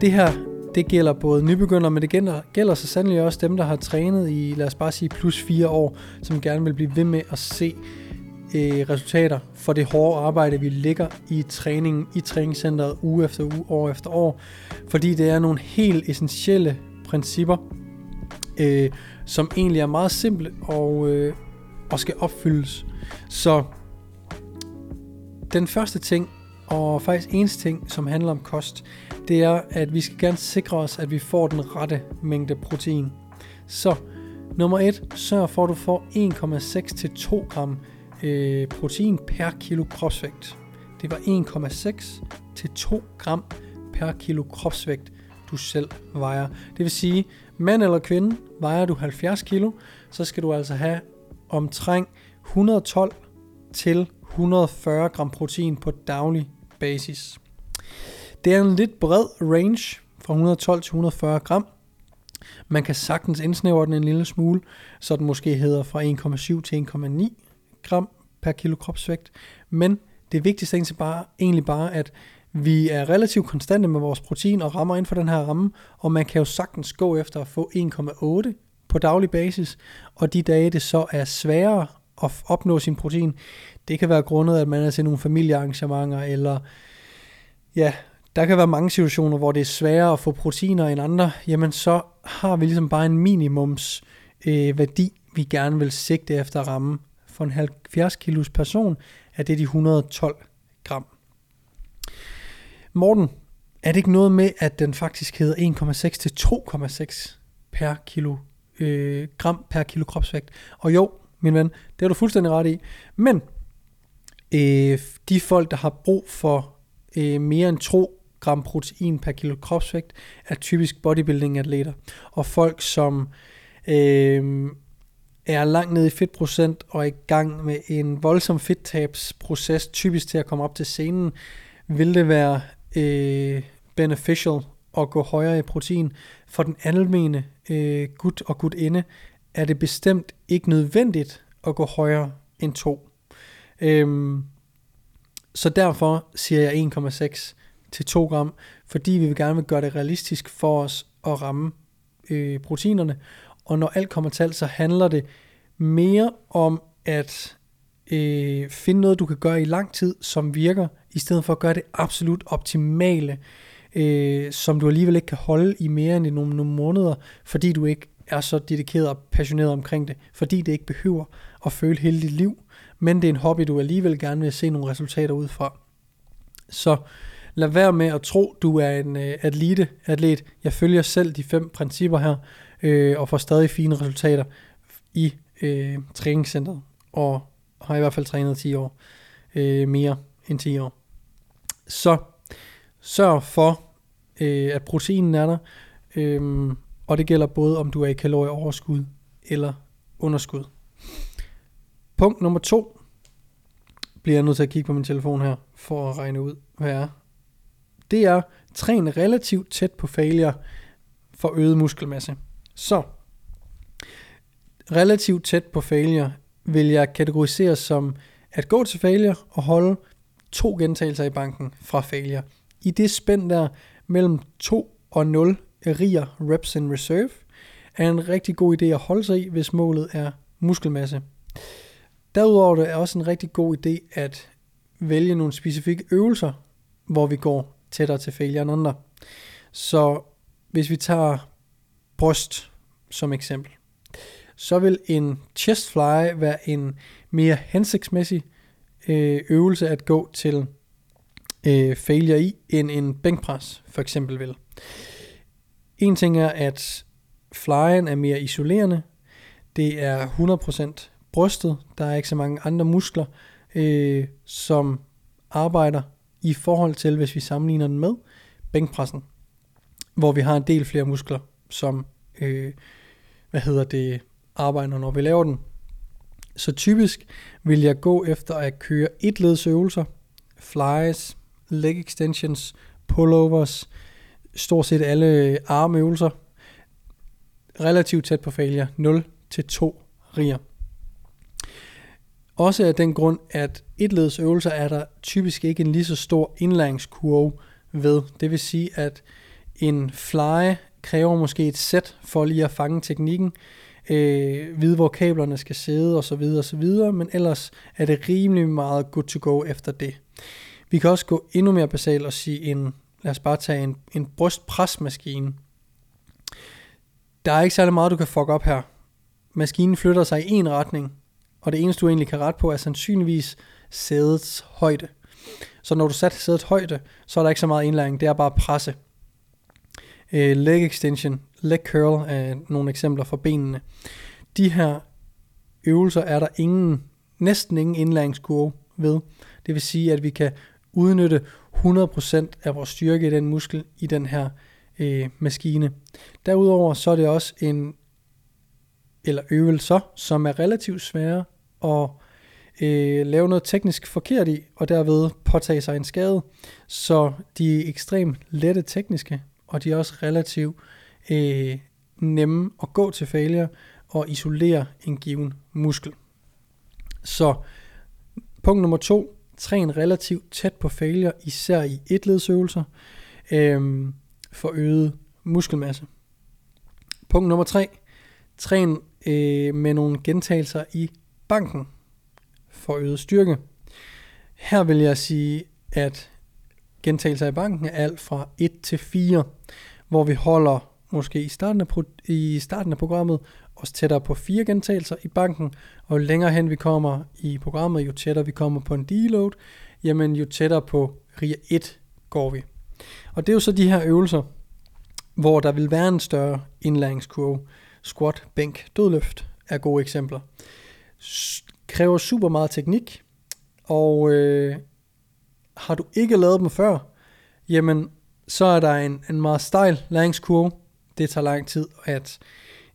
Det her, det gælder både nybegyndere, men det gælder, gælder så sandelig også dem, der har trænet i, lad os bare sige, plus fire år, som gerne vil blive ved med at se øh, resultater for det hårde arbejde, vi lægger i træningen i træningscenteret uge efter uge, år efter år. Fordi det er nogle helt essentielle principper, øh, som egentlig er meget simple og, øh, og skal opfyldes. Så den første ting, og faktisk eneste ting, som handler om kost, det er, at vi skal gerne sikre os, at vi får den rette mængde protein. Så nummer et, sørg for, at du får 1,6 til 2 gram øh, protein per kilo kropsvægt. Det var 1,6 til 2 gram per kilo kropsvægt, du selv vejer. Det vil sige, mand eller kvinde, vejer du 70 kilo, så skal du altså have omtrent 112 til 140 gram protein på daglig basis. Det er en lidt bred range fra 112 til 140 gram. Man kan sagtens indsnævre den en lille smule, så den måske hedder fra 1,7 til 1,9 gram per kilo kropsvægt. Men det vigtigste er bare, egentlig bare, at vi er relativt konstante med vores protein og rammer inden for den her ramme, og man kan jo sagtens gå efter at få 1,8 på daglig basis, og de dage det så er sværere at opnå sin protein, det kan være grundet, at man er til nogle familiearrangementer, eller ja, der kan være mange situationer, hvor det er sværere at få proteiner end andre, jamen så har vi ligesom bare en minimums øh, værdi, vi gerne vil sigte efter at ramme. For en 70 kilos person er det de 112 gram. Morten, er det ikke noget med, at den faktisk hedder 1,6 til 2,6 per kilo øh, gram per kilo kropsvægt? Og jo, min ven, det har du fuldstændig ret i. Men øh, de folk, der har brug for øh, mere end 2 gram protein per kilo kropsvægt, er typisk bodybuilding-atleter. Og folk, som øh, er langt nede i fedtprocent og er i gang med en voldsom fedttabsproces, typisk til at komme op til scenen, vil det være øh, beneficial at gå højere i protein. For den almene øh, gut og gutinde er det bestemt ikke nødvendigt at gå højere end 2. Øhm, så derfor siger jeg 1,6 til 2 gram, fordi vi vil gerne vil gøre det realistisk for os at ramme øh, proteinerne. Og når alt kommer til alt, så handler det mere om at øh, finde noget, du kan gøre i lang tid, som virker, i stedet for at gøre det absolut optimale, øh, som du alligevel ikke kan holde i mere end nogle, nogle måneder, fordi du ikke er så dedikeret og passioneret omkring det, fordi det ikke behøver at føle hele dit liv, men det er en hobby, du alligevel gerne vil se nogle resultater ud fra. Så lad være med at tro, du er en øh, atlete, atlet. Jeg følger selv de fem principper her, øh, og får stadig fine resultater i øh, træningscenteret, og har i hvert fald trænet 10 år, øh, mere end 10 år. Så sørg for, øh, at proteinen er der, øh, og det gælder både om du er i kalorieoverskud eller underskud. Punkt nummer to bliver jeg nødt til at kigge på min telefon her, for at regne ud, hvad er. Det er, træn relativt tæt på failure for øget muskelmasse. Så, relativt tæt på failure vil jeg kategorisere som at gå til failure og holde to gentagelser i banken fra failure. I det spænd der mellem 2 og 0 riger reps in reserve, er en rigtig god idé at holde sig i, hvis målet er muskelmasse. Derudover er det også en rigtig god idé at vælge nogle specifikke øvelser, hvor vi går tættere til failure end andre. Så hvis vi tager bryst som eksempel, så vil en chest fly være en mere hensigtsmæssig øh, øvelse at gå til øh, failure i, end en bænkpres for eksempel vil. En ting er, at flyen er mere isolerende. Det er 100% brystet. Der er ikke så mange andre muskler, øh, som arbejder i forhold til, hvis vi sammenligner den med bænkpressen, hvor vi har en del flere muskler, som øh, hvad hedder det, arbejder, når vi laver den. Så typisk vil jeg gå efter at køre et leds øvelser, flies, leg extensions, pullovers, stort set alle armøvelser, relativt tæt på failure, 0 til 2 riger. Også af den grund, at et leds øvelser er der typisk ikke en lige så stor indlæringskurve ved. Det vil sige, at en fly kræver måske et sæt for lige at fange teknikken, øh, vide hvor kablerne skal sidde osv. osv. Men ellers er det rimelig meget good to go efter det. Vi kan også gå endnu mere basalt og sige en, lad os bare tage en, en brystpresmaskine. Der er ikke særlig meget, du kan fuck op her. Maskinen flytter sig i en retning, og det eneste, du egentlig kan rette på, er sandsynligvis sædets højde. Så når du satte sædet højde, så er der ikke så meget indlæring, det er bare presse. Øh, leg extension, leg curl er nogle eksempler for benene. De her øvelser er der ingen, næsten ingen indlæringskurve ved. Det vil sige, at vi kan udnytte 100% af vores styrke i den muskel i den her øh, maskine. Derudover så er det også en eller øvelser, som er relativt svære at øh, lave noget teknisk forkert i, og derved påtage sig en skade. Så de er ekstremt lette tekniske, og de er også relativt øh, nemme at gå til failure og isolere en given muskel. Så punkt nummer to, træn relativt tæt på failure, især i etledsøvelser, øh, for øget muskelmasse. Punkt nummer tre, træn øh, med nogle gentagelser i banken for øget styrke. Her vil jeg sige, at gentagelser i banken er alt fra 1 til 4, hvor vi holder måske i starten af, i starten af programmet os tættere på fire gentagelser i banken, og jo længere hen vi kommer i programmet, jo tættere vi kommer på en deload, jamen jo tættere på RIA 1 går vi. Og det er jo så de her øvelser, hvor der vil være en større indlæringskurve. Squat, bænk, dødløft er gode eksempler. S- kræver super meget teknik, og øh, har du ikke lavet dem før, jamen så er der en, en meget stejl læringskurve. Det tager lang tid at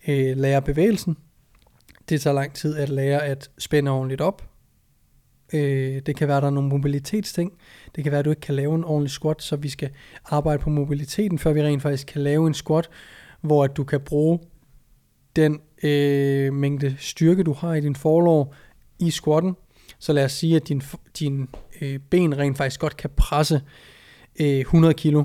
øh, lære bevægelsen. Det tager lang tid at lære at spænde ordentligt op. Øh, det kan være, der er nogle mobilitetsting. Det kan være, at du ikke kan lave en ordentlig squat, så vi skal arbejde på mobiliteten, før vi rent faktisk kan lave en squat, hvor at du kan bruge den øh, mængde styrke, du har i din forlov i squatten. Så lad os sige, at din, din øh, ben rent faktisk godt kan presse øh, 100 kilo.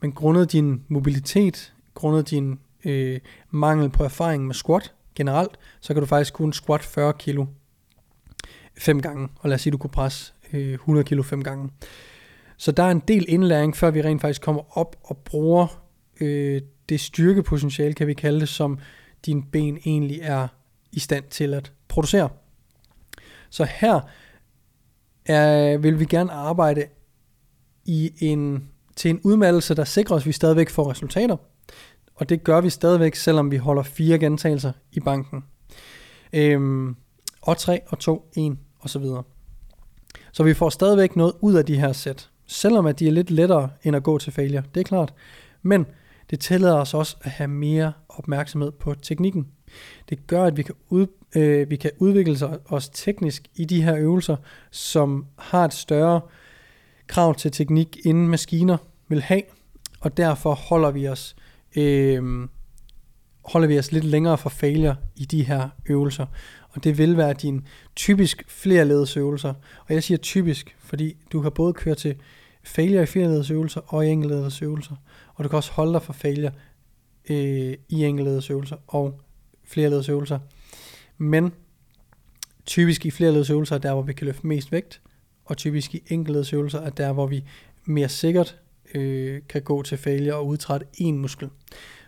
Men grundet din mobilitet, grundet din øh, mangel på erfaring med squat generelt, så kan du faktisk kun squat 40 kilo fem gange. Og lad os sige, du kunne presse øh, 100 kilo fem gange. Så der er en del indlæring, før vi rent faktisk kommer op og bruger øh, det styrkepotentiale, kan vi kalde det, som din ben egentlig er i stand til at producere. Så her er, vil vi gerne arbejde i en, til en udmattelse, der sikrer os, at vi stadigvæk får resultater. Og det gør vi stadigvæk, selvom vi holder fire gentagelser i banken. Øhm, og 3, og 2, 1 og så videre. Så vi får stadigvæk noget ud af de her sæt, selvom at de er lidt lettere end at gå til failure, det er klart. Men det tillader os også at have mere opmærksomhed på teknikken. Det gør, at vi kan, ud, øh, vi kan udvikle os teknisk i de her øvelser, som har et større krav til teknik, inden maskiner vil have, og derfor holder vi os øh, øh, holder vi os lidt længere fra failure i de her øvelser. Og det vil være din typisk flerledesøvelser. Og jeg siger typisk, fordi du kan både køre til failure i flerledesøvelser og i enkeltledesøvelser. Og du kan også holde dig for failure øh, i enkeltledesøvelser og flerledesøvelser. Men typisk i flerledesøvelser er der, hvor vi kan løfte mest vægt. Og typisk i enkeltledesøvelser er der, hvor vi mere sikkert øh, kan gå til failure og udtrætte en muskel.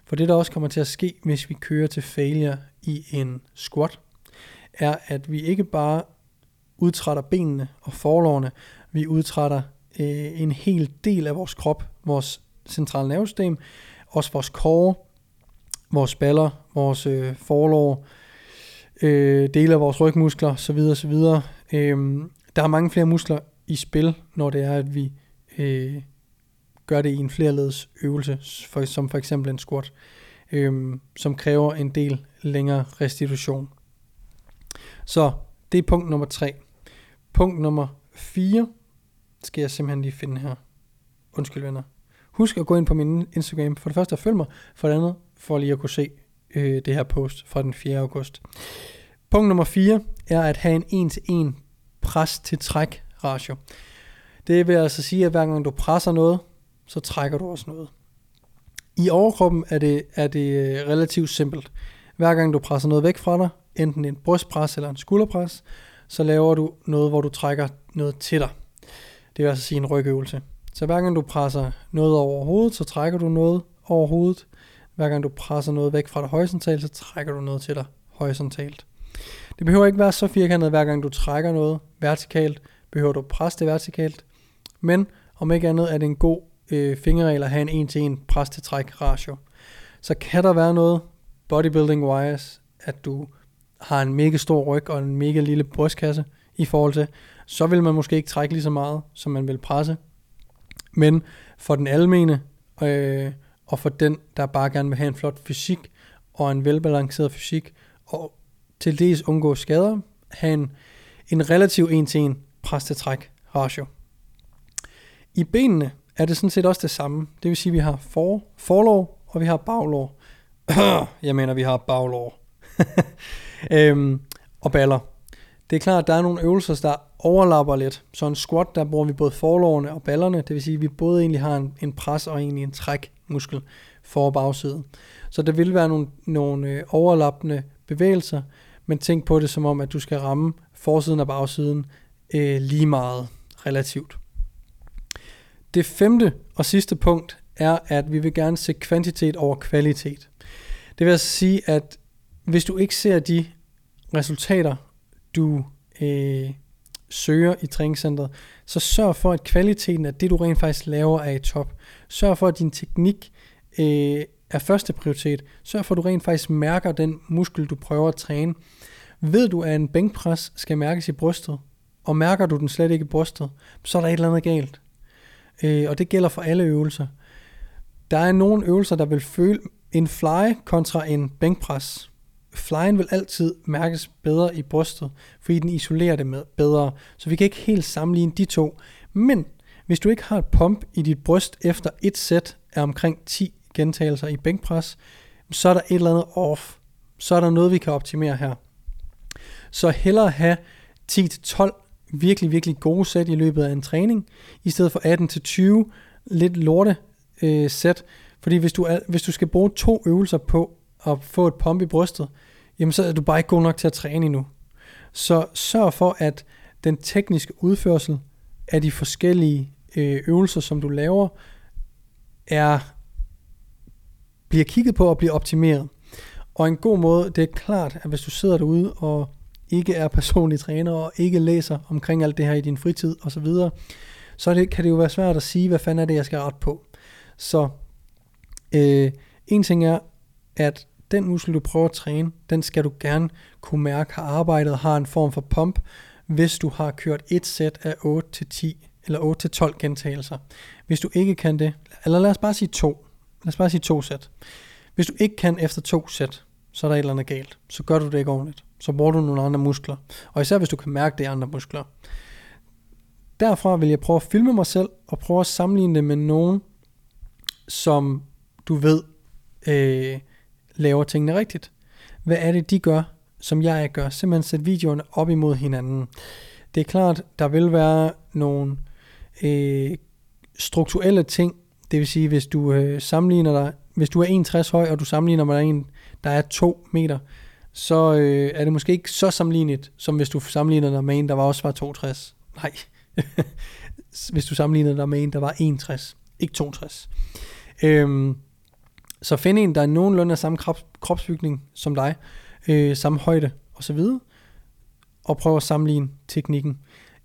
For det, der også kommer til at ske, hvis vi kører til failure i en squat, er, at vi ikke bare udtrætter benene og forlårene, vi udtrætter øh, en hel del af vores krop, vores centrale nervesystem, også vores core, vores baller, vores øh, forlår, øh, dele af vores rygmuskler, så videre, så videre. Øh, der er mange flere muskler i spil, når det er, at vi øh, gør det i en flerledes øvelse, for, som for eksempel en squat, øhm, som kræver en del længere restitution. Så det er punkt nummer 3. Punkt nummer 4 skal jeg simpelthen lige finde her. Undskyld venner. Husk at gå ind på min Instagram. For det første at følge mig. For det andet for lige at kunne se øh, det her post fra den 4. august. Punkt nummer 4 er at have en en-til-en pres til træk ratio. Det vil altså sige, at hver gang du presser noget, så trækker du også noget. I overkroppen er det, er det øh, relativt simpelt. Hver gang du presser noget væk fra dig, enten en brystpres eller en skulderpres, så laver du noget, hvor du trækker noget til dig. Det vil altså sige en rygøvelse. Så hver gang du presser noget over hovedet, så trækker du noget over hovedet. Hver gang du presser noget væk fra dig horisontalt, så trækker du noget til dig horisontalt. Det behøver ikke være så firkantet, hver gang du trækker noget vertikalt, behøver du presse det vertikalt. Men om ikke andet er det en god øh, fingerregel have en en-til-en pres til træk ratio. Så kan der være noget bodybuilding wise, at du har en mega stor ryg og en mega lille brystkasse i forhold til, så vil man måske ikke trække lige så meget, som man vil presse. Men for den almene, øh, og for den, der bare gerne vil have en flot fysik, og en velbalanceret fysik, og til dels undgå skader, have en, en relativ en-til-en pres til træk ratio. I benene er det sådan set også det samme. Det vil sige, at vi har for, forlov, og vi har baglov. Jeg mener, vi har baglov. øhm, og baller. Det er klart, at der er nogle øvelser, der overlapper lidt. Så en squat, der bruger vi både forlovene og ballerne. Det vil sige, at vi både egentlig har en, en pres og egentlig en trækmuskel for bagsiden. Så der vil være nogle, nogle øh, overlappende bevægelser, men tænk på det som om, at du skal ramme forsiden og bagsiden øh, lige meget relativt. Det femte og sidste punkt er, at vi vil gerne se kvantitet over kvalitet. Det vil altså sige, at hvis du ikke ser de resultater, du øh, søger i træningscenteret, så sørg for, at kvaliteten af det, du rent faktisk laver, er i top. Sørg for, at din teknik øh, er første prioritet. Sørg for, at du rent faktisk mærker den muskel, du prøver at træne. Ved du, at en bænkpres skal mærkes i brystet, og mærker du den slet ikke i brystet, så er der et eller andet galt. Øh, og det gælder for alle øvelser. Der er nogle øvelser, der vil føle en fly kontra en bænkpres. Flyen vil altid mærkes bedre i brystet, fordi den isolerer det med bedre. Så vi kan ikke helt sammenligne de to. Men hvis du ikke har et pump i dit bryst efter et sæt af omkring 10 gentagelser i bænkpres, så er der et eller andet off. Så er der noget, vi kan optimere her. Så hellere have 10-12 virkelig, virkelig gode sæt i løbet af en træning, i stedet for 18-20 lidt lorte øh, sæt. Fordi hvis du, er, hvis du skal bruge to øvelser på at få et pump i brystet, jamen så er du bare ikke god nok til at træne endnu. Så sørg for, at den tekniske udførsel af de forskellige øh, øvelser, som du laver, er bliver kigget på og bliver optimeret. Og en god måde, det er klart, at hvis du sidder derude og ikke er personlig træner og ikke læser omkring alt det her i din fritid osv., så, så det, kan det jo være svært at sige, hvad fanden er det, jeg skal rette på. Så øh, en ting er, at den muskel, du prøver at træne, den skal du gerne kunne mærke har arbejdet har en form for pump, hvis du har kørt et sæt af 8-10 eller 8-12 gentagelser. Hvis du ikke kan det, eller lad os bare sige to. Lad os bare sige to sæt. Hvis du ikke kan efter to sæt, så er der et eller andet galt. Så gør du det ikke ordentligt. Så bruger du nogle andre muskler. Og især hvis du kan mærke det andre muskler. Derfra vil jeg prøve at filme mig selv, og prøve at sammenligne det med nogen, som du ved øh, laver tingene rigtigt. Hvad er det, de gør, som jeg gør? Simpelthen sætte videoerne op imod hinanden. Det er klart, der vil være nogle øh, strukturelle ting, det vil sige, hvis du øh, sammenligner dig, hvis du er 1,60 høj, og du sammenligner med en, der er 2 meter, så øh, er det måske ikke så sammenlignet, som hvis du sammenligner dig med en, der var også var 62. Nej. hvis du sammenligner dig med en, der var 61, ikke 62. Øhm, så find en, der er nogenlunde af samme krop, kropsbygning som dig, øh, samme højde osv., og prøv at sammenligne teknikken.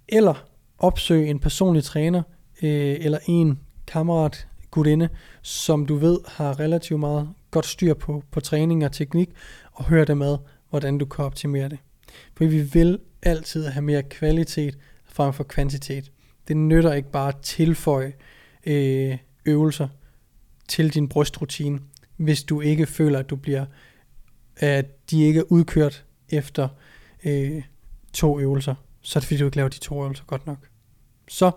Eller opsøg en personlig træner, øh, eller en kammerat, gudinde, som du ved har relativt meget godt styr på, på træning og teknik, og hør dem med, hvordan du kan optimere det. For vi vil altid have mere kvalitet frem for kvantitet. Det nytter ikke bare at tilføje øh, øvelser til din brystrutine, hvis du ikke føler, at du bliver, at de ikke er udkørt efter øh, to øvelser. Så er det fordi, du ikke laver de to øvelser godt nok. Så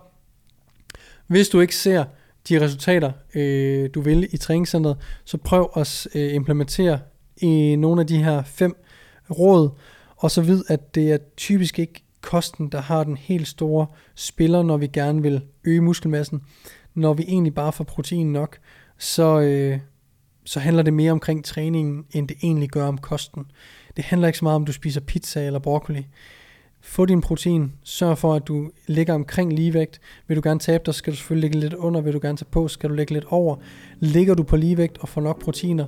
hvis du ikke ser de resultater, øh, du vil i træningscenteret, så prøv at øh, implementere i nogle af de her fem råd, og så vid, at det er typisk ikke kosten, der har den helt store spiller, når vi gerne vil øge muskelmassen. Når vi egentlig bare får protein nok, så, øh, så handler det mere omkring træningen, end det egentlig gør om kosten. Det handler ikke så meget om, du spiser pizza eller broccoli. Få din protein. Sørg for, at du ligger omkring ligevægt. Vil du gerne tabe dig, skal du selvfølgelig ligge lidt under. Vil du gerne tage på, skal du ligge lidt over. Ligger du på ligevægt og får nok proteiner,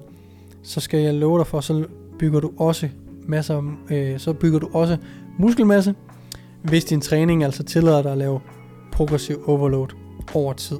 så skal jeg love dig for, så bygger du også masser, øh, så bygger du også muskelmasse, hvis din træning altså tillader dig at lave progressiv overload over tid.